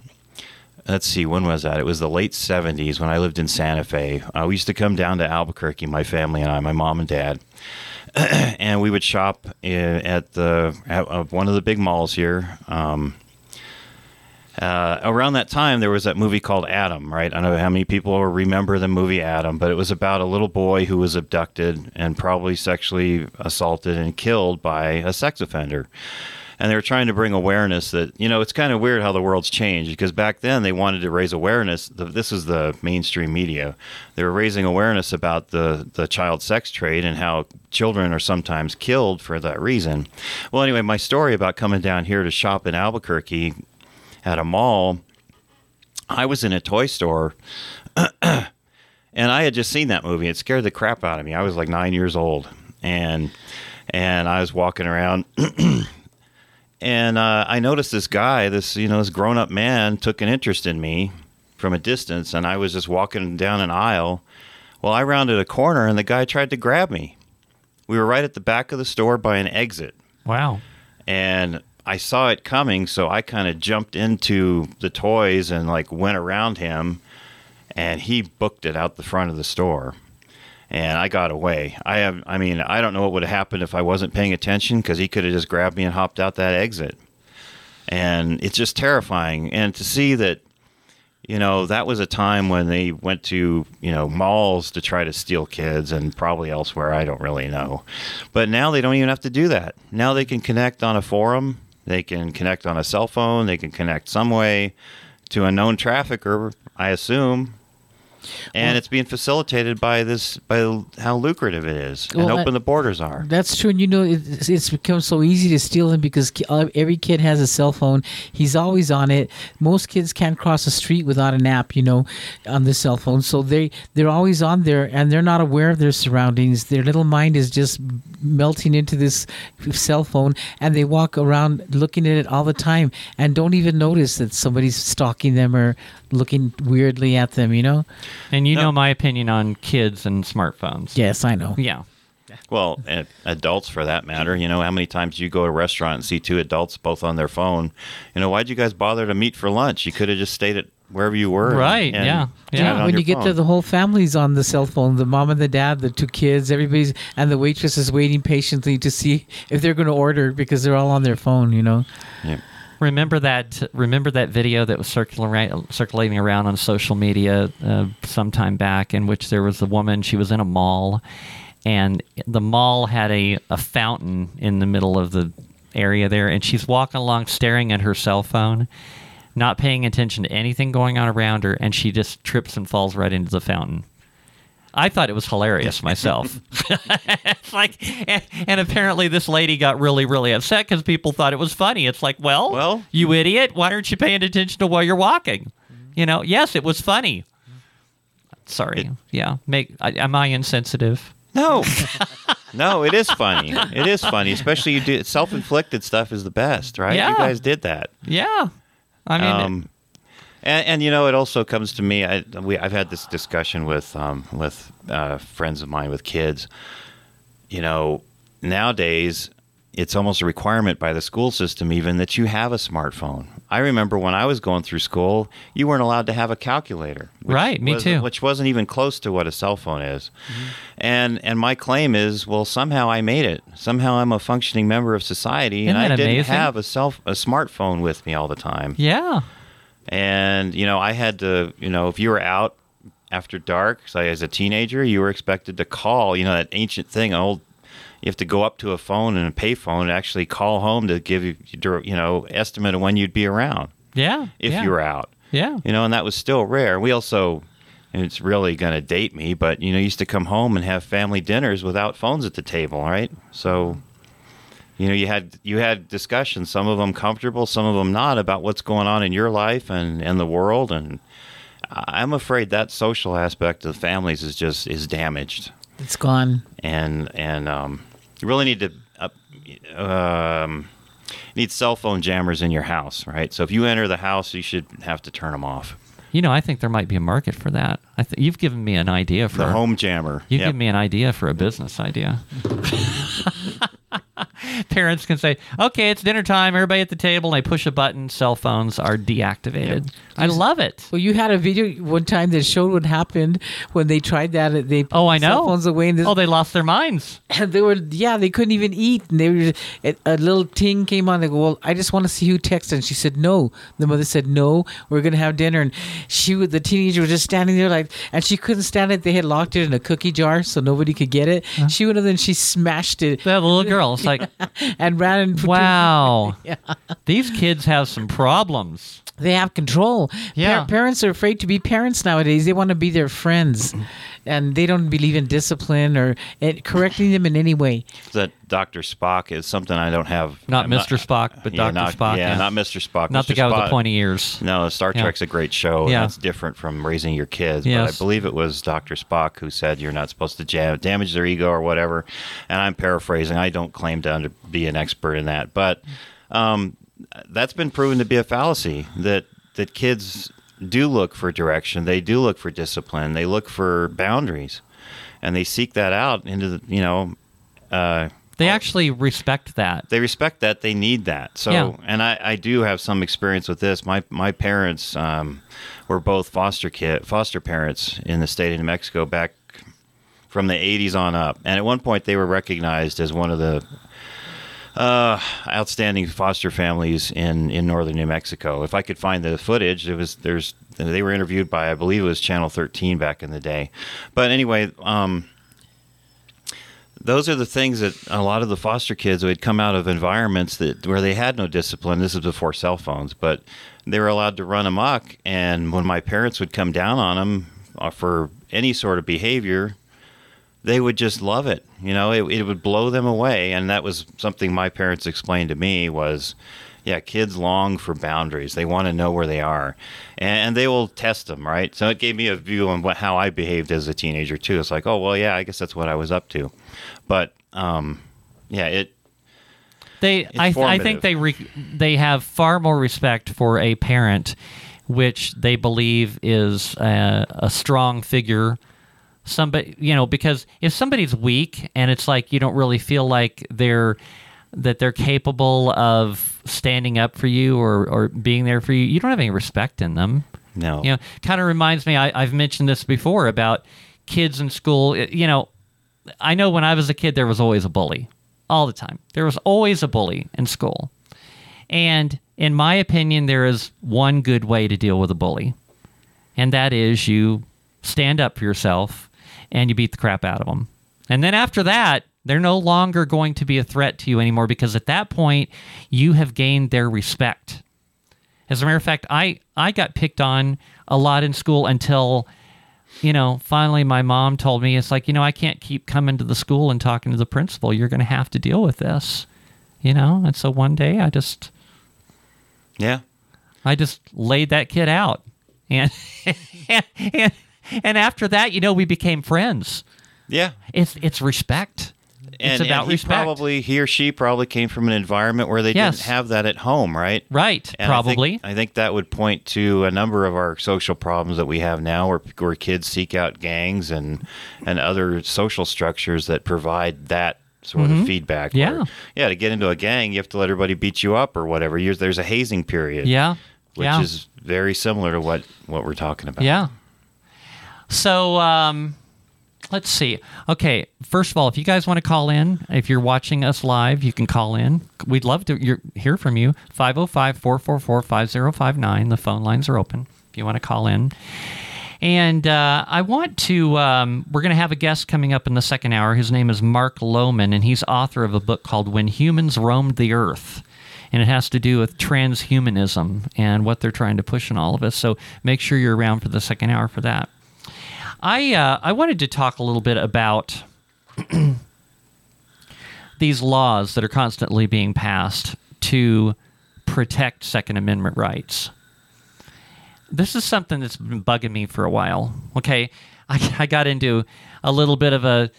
let's see, when was that? It was the late 70s when I lived in Santa Fe. Uh, we used to come down to Albuquerque, my family and I, my mom and dad, and we would shop at the at uh, one of the big malls here. Um, uh, around that time, there was that movie called Adam, right? I don't know how many people remember the movie Adam, but it was about a little boy who was abducted and probably sexually assaulted and killed by a sex offender and they were trying to bring awareness that you know it's kind of weird how the world's changed because back then they wanted to raise awareness this is the mainstream media. They were raising awareness about the the child sex trade and how children are sometimes killed for that reason. Well anyway my story about coming down here to shop in albuquerque at a mall i was in a toy store and i had just seen that movie. It scared the crap out of me. I was like nine years old and and i was walking around and uh, I noticed this guy, this you know, this grown-up man, took an interest in me from a distance, and I was just walking down an aisle. Well, I rounded a corner, and the guy tried to grab me. We were right at the back of the store by an exit, Wow. and I saw it coming, so I kind of jumped into the toys and like went around him, and he booked it out the front of the store. And I got away. I have, I mean, I don't know what would have happened if I wasn't paying attention because he could have just grabbed me and hopped out that exit. And it's just terrifying. And to see that, you know, that was a time when they went to, you know, malls to try to steal kids and probably elsewhere. I don't really know. But now they don't even have to do that. Now they can connect on a forum, they can connect on a cell phone, they can connect some way to a known trafficker, I assume. And it's being facilitated by this, by how lucrative it is and Well, I- open the borders are. That's true, and you know it's, it's become so easy to steal them because uh, every kid has a cell phone. He's always on it. Most kids can't cross the street without an app, you know, on the cell phone. So they they're always on there, and they're not aware of their surroundings. Their little mind is just melting into this cell phone, and they walk around looking at it all the time and don't even notice that somebody's stalking them or looking weirdly at them. You know? And you No. know my opinion on kids and smartphones. Yes, I know. Yeah. Well, and adults for that matter. You know, how many times you go to a restaurant and see two adults both on their phone? You know, why'd you guys bother to meet for lunch? You could have just stayed at wherever you were. Right, and yeah, chatted yeah. when your you get phone. there, the whole family's on the cell phone. The mom and the dad, the two kids, everybody's, and the waitress is waiting patiently to see if they're going to order because they're all on their phone. You know. Yeah. Remember that? Remember that video that was circulating circulating around on social media uh, some time back, in which there was a woman. She was in a mall, and the mall had a, a fountain in the middle of the area there, and she's walking along staring at her cell phone, not paying attention to anything going on around her, and she just trips and falls right into the fountain. I thought it was hilarious myself. it's like, and, and, apparently this lady got really, really upset because people thought it was funny. It's like, well, well, you idiot! Why aren't you paying attention to while you're walking? You know, yes, it was funny. Sorry, it, yeah. Make am I insensitive? No, no, it is funny. It is funny, especially you do self-inflicted stuff is the best, right? Yeah. You guys did that. Yeah, I mean. Um, and, and, you know, it also comes to me. I, we, I've had this discussion with um, with uh, friends of mine with kids. You know, nowadays it's almost a requirement by the school system even that you have a smartphone. I remember when I was going through school, you weren't allowed to have a calculator. Right, me too. Which wasn't even close to what a cell phone is. Mm-hmm. And and my claim is, well, somehow I made it. Somehow I'm a functioning member of society, Isn't and I didn't amazing? have a self a smartphone with me all the time. Yeah. And you know, I had to, you know, if you were out after dark, so as a teenager, you were expected to call. You know that ancient thing, old. You have to go up to a phone and a payphone and actually call home to give you, you know, estimate of when you'd be around. Yeah. If yeah. you were out. Yeah. You know, and that was still rare. We also, and it's really going to date me, but you know, used to come home and have family dinners without phones at the table, right? So you know you had you had discussions some of them comfortable some of them not about what's going on in your life and and the world and i'm afraid that social aspect of families is just is damaged it's gone and and um, you really need to uh, um, need cell phone jammers in your house right so if you enter the house you should have to turn them off you know, I think there might be a market for that. I th- you've given me an idea for the home jammer. You've yep. given me an idea for a business idea. Parents can say, "Okay, it's dinner time. Everybody at the table." And they push a button. Cell phones are deactivated. Yep. I love it. Well, you had a video one time that showed what happened when they tried that. They oh, I know. Cell phones away. And this, oh, they lost their minds. They were yeah, they couldn't even eat. And they were a little ting came on. They go, "Well, I just want to see who texted." And she said, "No." The mother said, "No, we're gonna have dinner." And she, the teenager, was just standing there like, and she couldn't stand it. They had locked it in a cookie jar so nobody could get it. Huh? She went and then she smashed it. That little girl, it's like, and ran and wow. yeah. These kids have some problems. They have control. Yeah. Pa- parents are afraid to be parents nowadays. They want to be their friends, and they don't believe in discipline or correcting them in any way. That Dr. Spock is something I don't have. Not I'm Mr. Not, Spock, but yeah, Dr. Not, Spock. Yeah, yeah, not Mr. Spock. Not Mr. the guy Spock, with the pointy ears. No, Star Trek's yeah. a great show. Yeah. That's different from raising your kids. Yes. But I believe it was Dr. Spock who said you're not supposed to jam, damage their ego or whatever. And I'm paraphrasing. I don't claim to under, be an expert in that. But um, that's been proven to be a fallacy that, that kids do look for direction. They do look for discipline. They look for boundaries. And they seek that out into the, you know, uh, they actually respect that. They respect that. They need that. So, yeah. and I, I do have some experience with this. My my parents um, were both foster kid foster parents in the state of New Mexico back from the 80s on up. And at one point, they were recognized as one of the uh, outstanding foster families in, in northern New Mexico. If I could find the footage, it was there's they were interviewed by I believe it was Channel 13 back in the day. But anyway. Um, those are the things that a lot of the foster kids would come out of environments that where they had no discipline. This is before cell phones, but they were allowed to run amok. And when my parents would come down on them uh, for any sort of behavior, they would just love it. You know, it, it would blow them away. And that was something my parents explained to me was, yeah, kids long for boundaries. They want to know where they are, and, they will test them, right? So it gave me a view on what, how I behaved as a teenager too. It's like, oh well, yeah, I guess that's what I was up to. But um, yeah, it. They, I, I think they re, they have far more respect for a parent, which they believe is a, a strong figure somebody you know because if somebody's weak and it's like you don't really feel like they're that they're capable of standing up for you or, or being there for you, you don't have any respect in them. No. You know, kind of reminds me, I, I've mentioned this before about kids in school. You know, I know when I was a kid, there was always a bully all the time. There was always a bully in school. And in my opinion, there is one good way to deal with a bully, and that is you stand up for yourself and you beat the crap out of them. And then after that, They're no longer going to be a threat to you anymore because at that point, you have gained their respect. As a matter of fact, I, I got picked on a lot in school until, you know, finally my mom told me, it's like, you know, I can't keep coming to the school and talking to the principal. You're going to have to deal with this, you know? And so one day I just. Yeah. I just laid that kid out. And, and, and, and after that, you know, we became friends. Yeah. It's, it's respect and, it's about and he respect. probably he or she probably came from an environment where they Yes. didn't have that at home, right? Right, And I think- probably. I think, that would point to a number of our social problems that we have now, where where kids seek out gangs and and other social structures that provide that sort of feedback. Mm-hmm. Yeah. where, yeah. To get into a gang, you have to let everybody beat you up or whatever. You're, there's a hazing period. Yeah. which yeah. is very similar to what what we're talking about. Yeah. So um, let's see. Okay, first of all, if you guys want to call in, if you're watching us live, you can call in. We'd love to hear from you. 505 444 5059. The phone lines are open if you want to call in. And uh, I want to, um, we're going to have a guest coming up in the second hour. His name is Mark Loughman, and he's author of a book called When Humans Roamed the Earth. And it has to do with transhumanism and what they're trying to push on all of us. So make sure you're around for the second hour for that. I, uh, I wanted to talk a little bit about these laws that are constantly being passed to protect Second Amendment rights this is something that's been bugging me for a while. Okay, I, I got into a little bit of a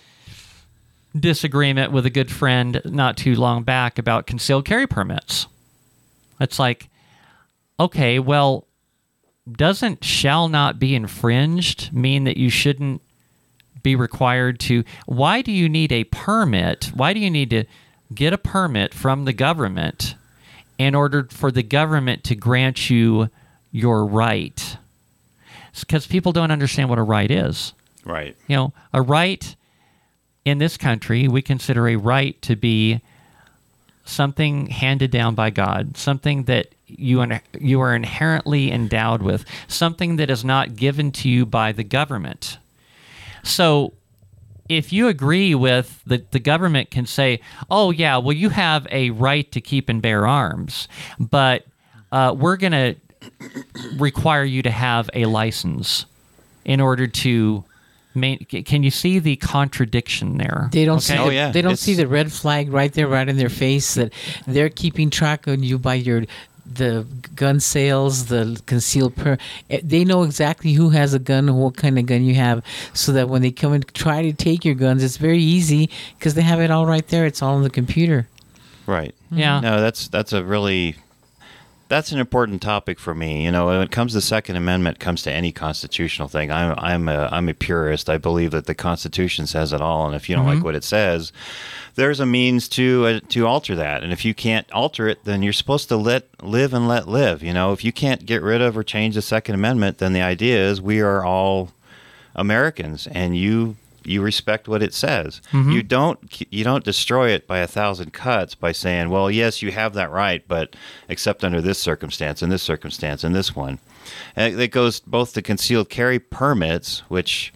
disagreement with a good friend not too long back about concealed carry permits. It's like, okay, well, doesn't shall not be infringed mean that you shouldn't be required to? Why do you need a permit? Why do you need to get a permit from the government in order for the government to grant you your right? Because people don't understand what a right is. Right. You know, a right in this country, we consider a right to be something handed down by God, something that you you are inherently endowed with, something that is not given to you by the government. So, if you agree with the the government can say, "Oh yeah, well you have a right to keep and bear arms, but uh, we're going to require you to have a license in order to." Main, can you see the contradiction there? They don't see. Oh, The, yeah. They don't It's- see the red flag right there, right in their face. That they're keeping track on you by your the gun sales, the concealed per. eh, They know exactly who has a gun and what kind of gun you have, so that when they come and try to take your guns, it's very easy because they have it all right there. It's all on the computer. Right. Yeah. No, that's that's a really that's an important topic for me. You know, when it comes to the Second Amendment, comes to any constitutional thing. I'm I'm a I'm a purist. I believe that the Constitution says it all, and if you don't like what it says, there's a means to uh, to alter that. And if you can't alter it, then you're supposed to let live and let live. You know, if you can't get rid of or change the Second Amendment, then the idea is we are all Americans, and you you respect what it says. You don't you don't destroy it by a thousand cuts by saying, "Well, yes, you have that right, but except under this circumstance and this circumstance and this one." And it goes both to concealed carry permits, which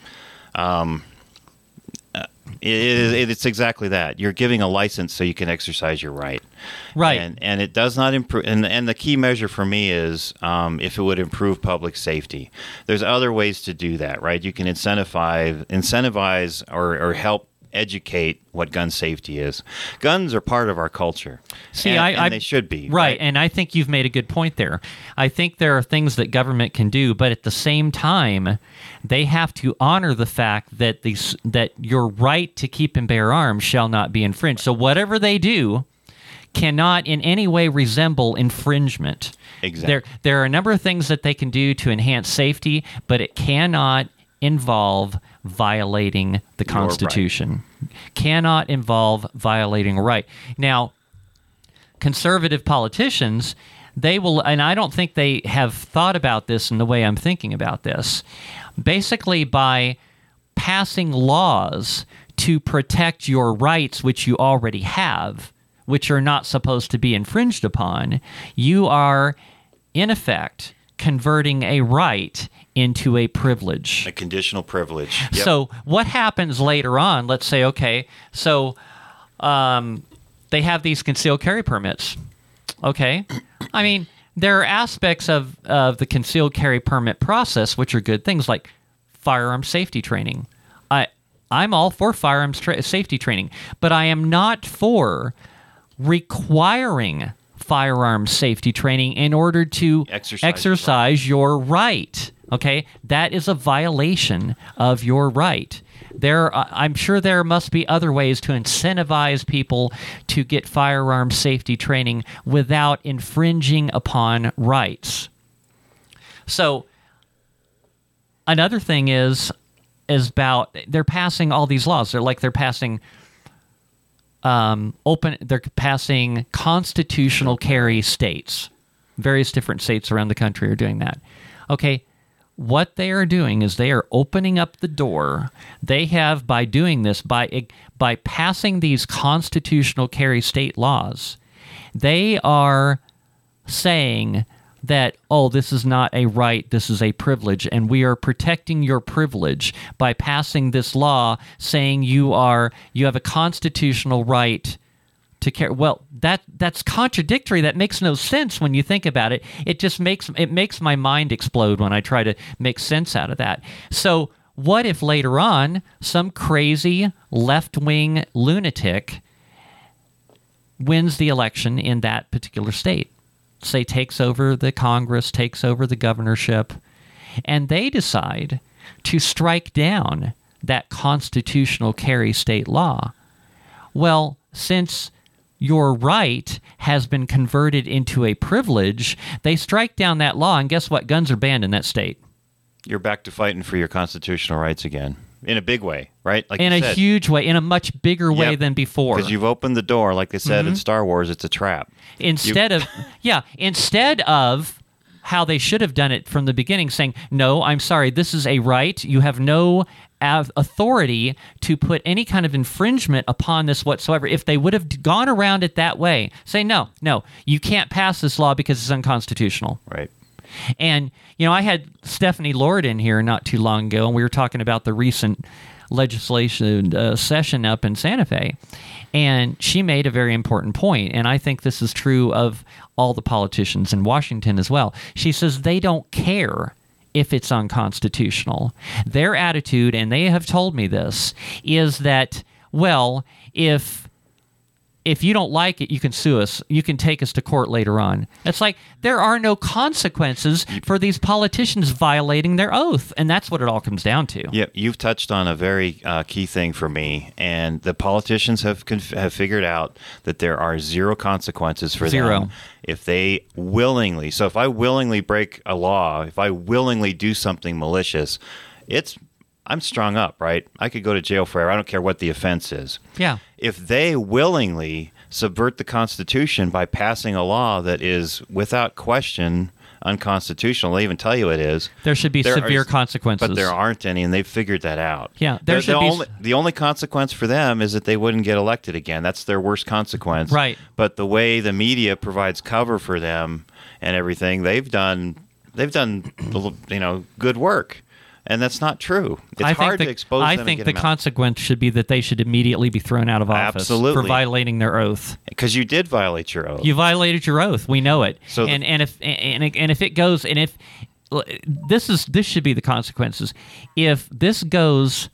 um, it, it, it's exactly that. You're giving a license so you can exercise your right. Right. And, and it does not improve. And, and the key measure for me is um, if it would improve public safety. There's other ways to do that, right? You can incentivize, incentivize or, or help educate what gun safety is. Guns are part of our culture. See, and, I, and I they should be right, and I think you've made a good point there. I think there are things that government can do, but at the same time, they have to honor the fact that these that your right to keep and bear arms shall not be infringed. So whatever they do cannot in any way resemble infringement. Exactly. There there are a number of things that they can do to enhance safety, but it cannot involve violating the right. Constitution. Cannot involve violating a right. Now, conservative politicians, they will, and I don't think they have thought about this in the way I'm thinking about this. Basically, by passing laws to protect your rights, which you already have, which are not supposed to be infringed upon, you are, in effect, converting a right into a privilege. A conditional privilege. Yep. So what happens later on? Let's say, okay, so um, they have these concealed carry permits. Okay, I mean there are aspects of of the concealed carry permit process which are good things like firearm safety training. I I'm all for firearms tra- safety training, but I am not for requiring firearms safety training in order to Exercise exercise your right. Okay, that is a violation of your right. There, uh, I'm sure there must be other ways to incentivize people to get firearms safety training without infringing upon rights. So, another thing is is about they're passing all these laws. They're like they're passing um, open. They're passing constitutional carry states. Various different states around the country are doing that. Okay, what they are doing is they are opening up the door. They have by doing this by by passing these constitutional carry state laws, they are saying that oh this is not a right this is a privilege. And we are protecting your privilege by passing this law saying you are you have a constitutional right to care. Well that that's contradictory. That makes no sense when you think about it. It just makes it makes my mind explode when i try to make sense out of that. So what if later on some crazy left-wing lunatic wins the election in that particular state say takes over the Congress, takes over the governorship, and they decide to strike down that constitutional carry state law. Well, since your right has been converted into a privilege, they strike down that law, and guess what? Guns are banned in that state. You're back to fighting for your constitutional rights again in a big way, right? Like in a said. huge way, in a much bigger way than before. Because you've opened the door, like they said mm-hmm. in Star Wars, it's a trap. Instead you- of, yeah, instead of how they should have done it from the beginning, saying, "No, I'm sorry, this is a right. You have no authority to put any kind of infringement upon this whatsoever." If they would have gone around it that way, say, "No, no, you can't pass this law because it's unconstitutional." Right. And, you know, I had Stephanie Lord in here not too long ago, and we were talking about the recent legislation uh, session up in Santa Fe. And she made a very important point, and I think this is true of all the politicians in Washington as well. She says they don't care if it's unconstitutional. Their attitude, and they have told me this, is that, well, if if you don't like it, you can sue us. You can take us to court later on. It's like there are no consequences for these politicians violating their oath, and that's what it all comes down to. Yeah, you've touched on a very uh, key thing for me, and the politicians have conf- have figured out that there are zero consequences for zero. them if they willingly. So if I willingly break a law, if I willingly do something malicious, it's I'm strung up, right? I could go to jail forever. I don't care what the offense is. Yeah. If they willingly subvert the Constitution by passing a law that is without question unconstitutional, they even tell you it is. There should be there severe consequences. But there aren't any, and they've figured that out. Yeah. There should the, be... only, the only consequence for them is that they wouldn't get elected again. That's their worst consequence. Right. But the way the media provides cover for them and everything, they've done they've done you know good work and that's not true. It's I hard the, to expose. I think the consequence should be that they should immediately be thrown out of office Absolutely. for violating their oath. Because you did violate your oath. You violated your oath. We know it. So and the, and if and, and if it goes and if this is this should be the consequences. If this goes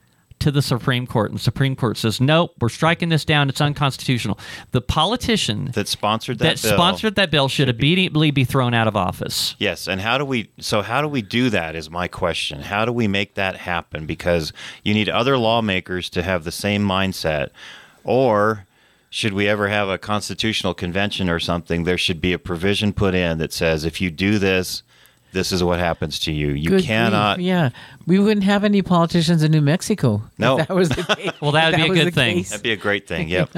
to the Supreme Court, and the Supreme Court says, "No, we're striking this down. It's unconstitutional." The politician that sponsored that, that bill sponsored that bill should, should immediately be thrown out of office. Yes, and how do we? So how do we do that? Is my question. How do we make that happen? Because you need other lawmakers to have the same mindset, or should we ever have a constitutional convention or something, there should be a provision put in that says if you do this, this is what happens to you. You Good cannot. Grief. Yeah, we wouldn't have any politicians in New Mexico. No, that was the case. well, that would be a good thing. Case. That'd be a great thing. Yep.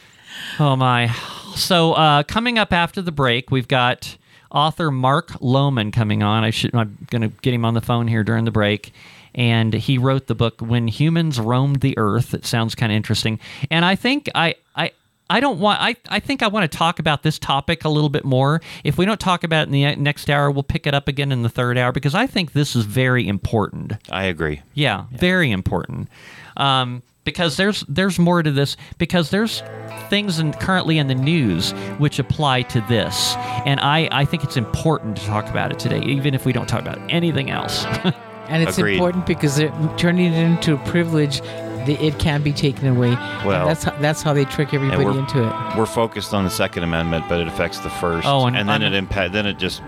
oh my. So uh, coming up after the break, we've got author Mark Loughman coming on. I should. I'm going to get him on the phone here during the break. And he wrote the book "When Humans Roamed the Earth." It sounds kind of interesting, and I think I, I I don't want. I, I think I want to talk about this topic a little bit more. If we don't talk about it in the next hour, we'll pick it up again in the third hour because I think this is very important. I agree. Yeah, yeah. very important. Um, because there's there's more to this because there's things in, currently in the news which apply to this and I, I think it's important to talk about it today even if we don't talk about anything else and it's Agreed. important because they're turning it into a privilege that it can be taken away Well- and that's how, that's how they trick everybody into it We're focused on the Second Amendment, but it affects the first. Oh, and then I'm- it impact. Then it just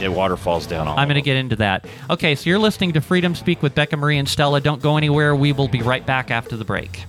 it waterfalls down. All I'm going to get into that. Okay, so you're listening to Freedom Speak with Becca Mari and Stella. Don't go anywhere. We will be right back after the break.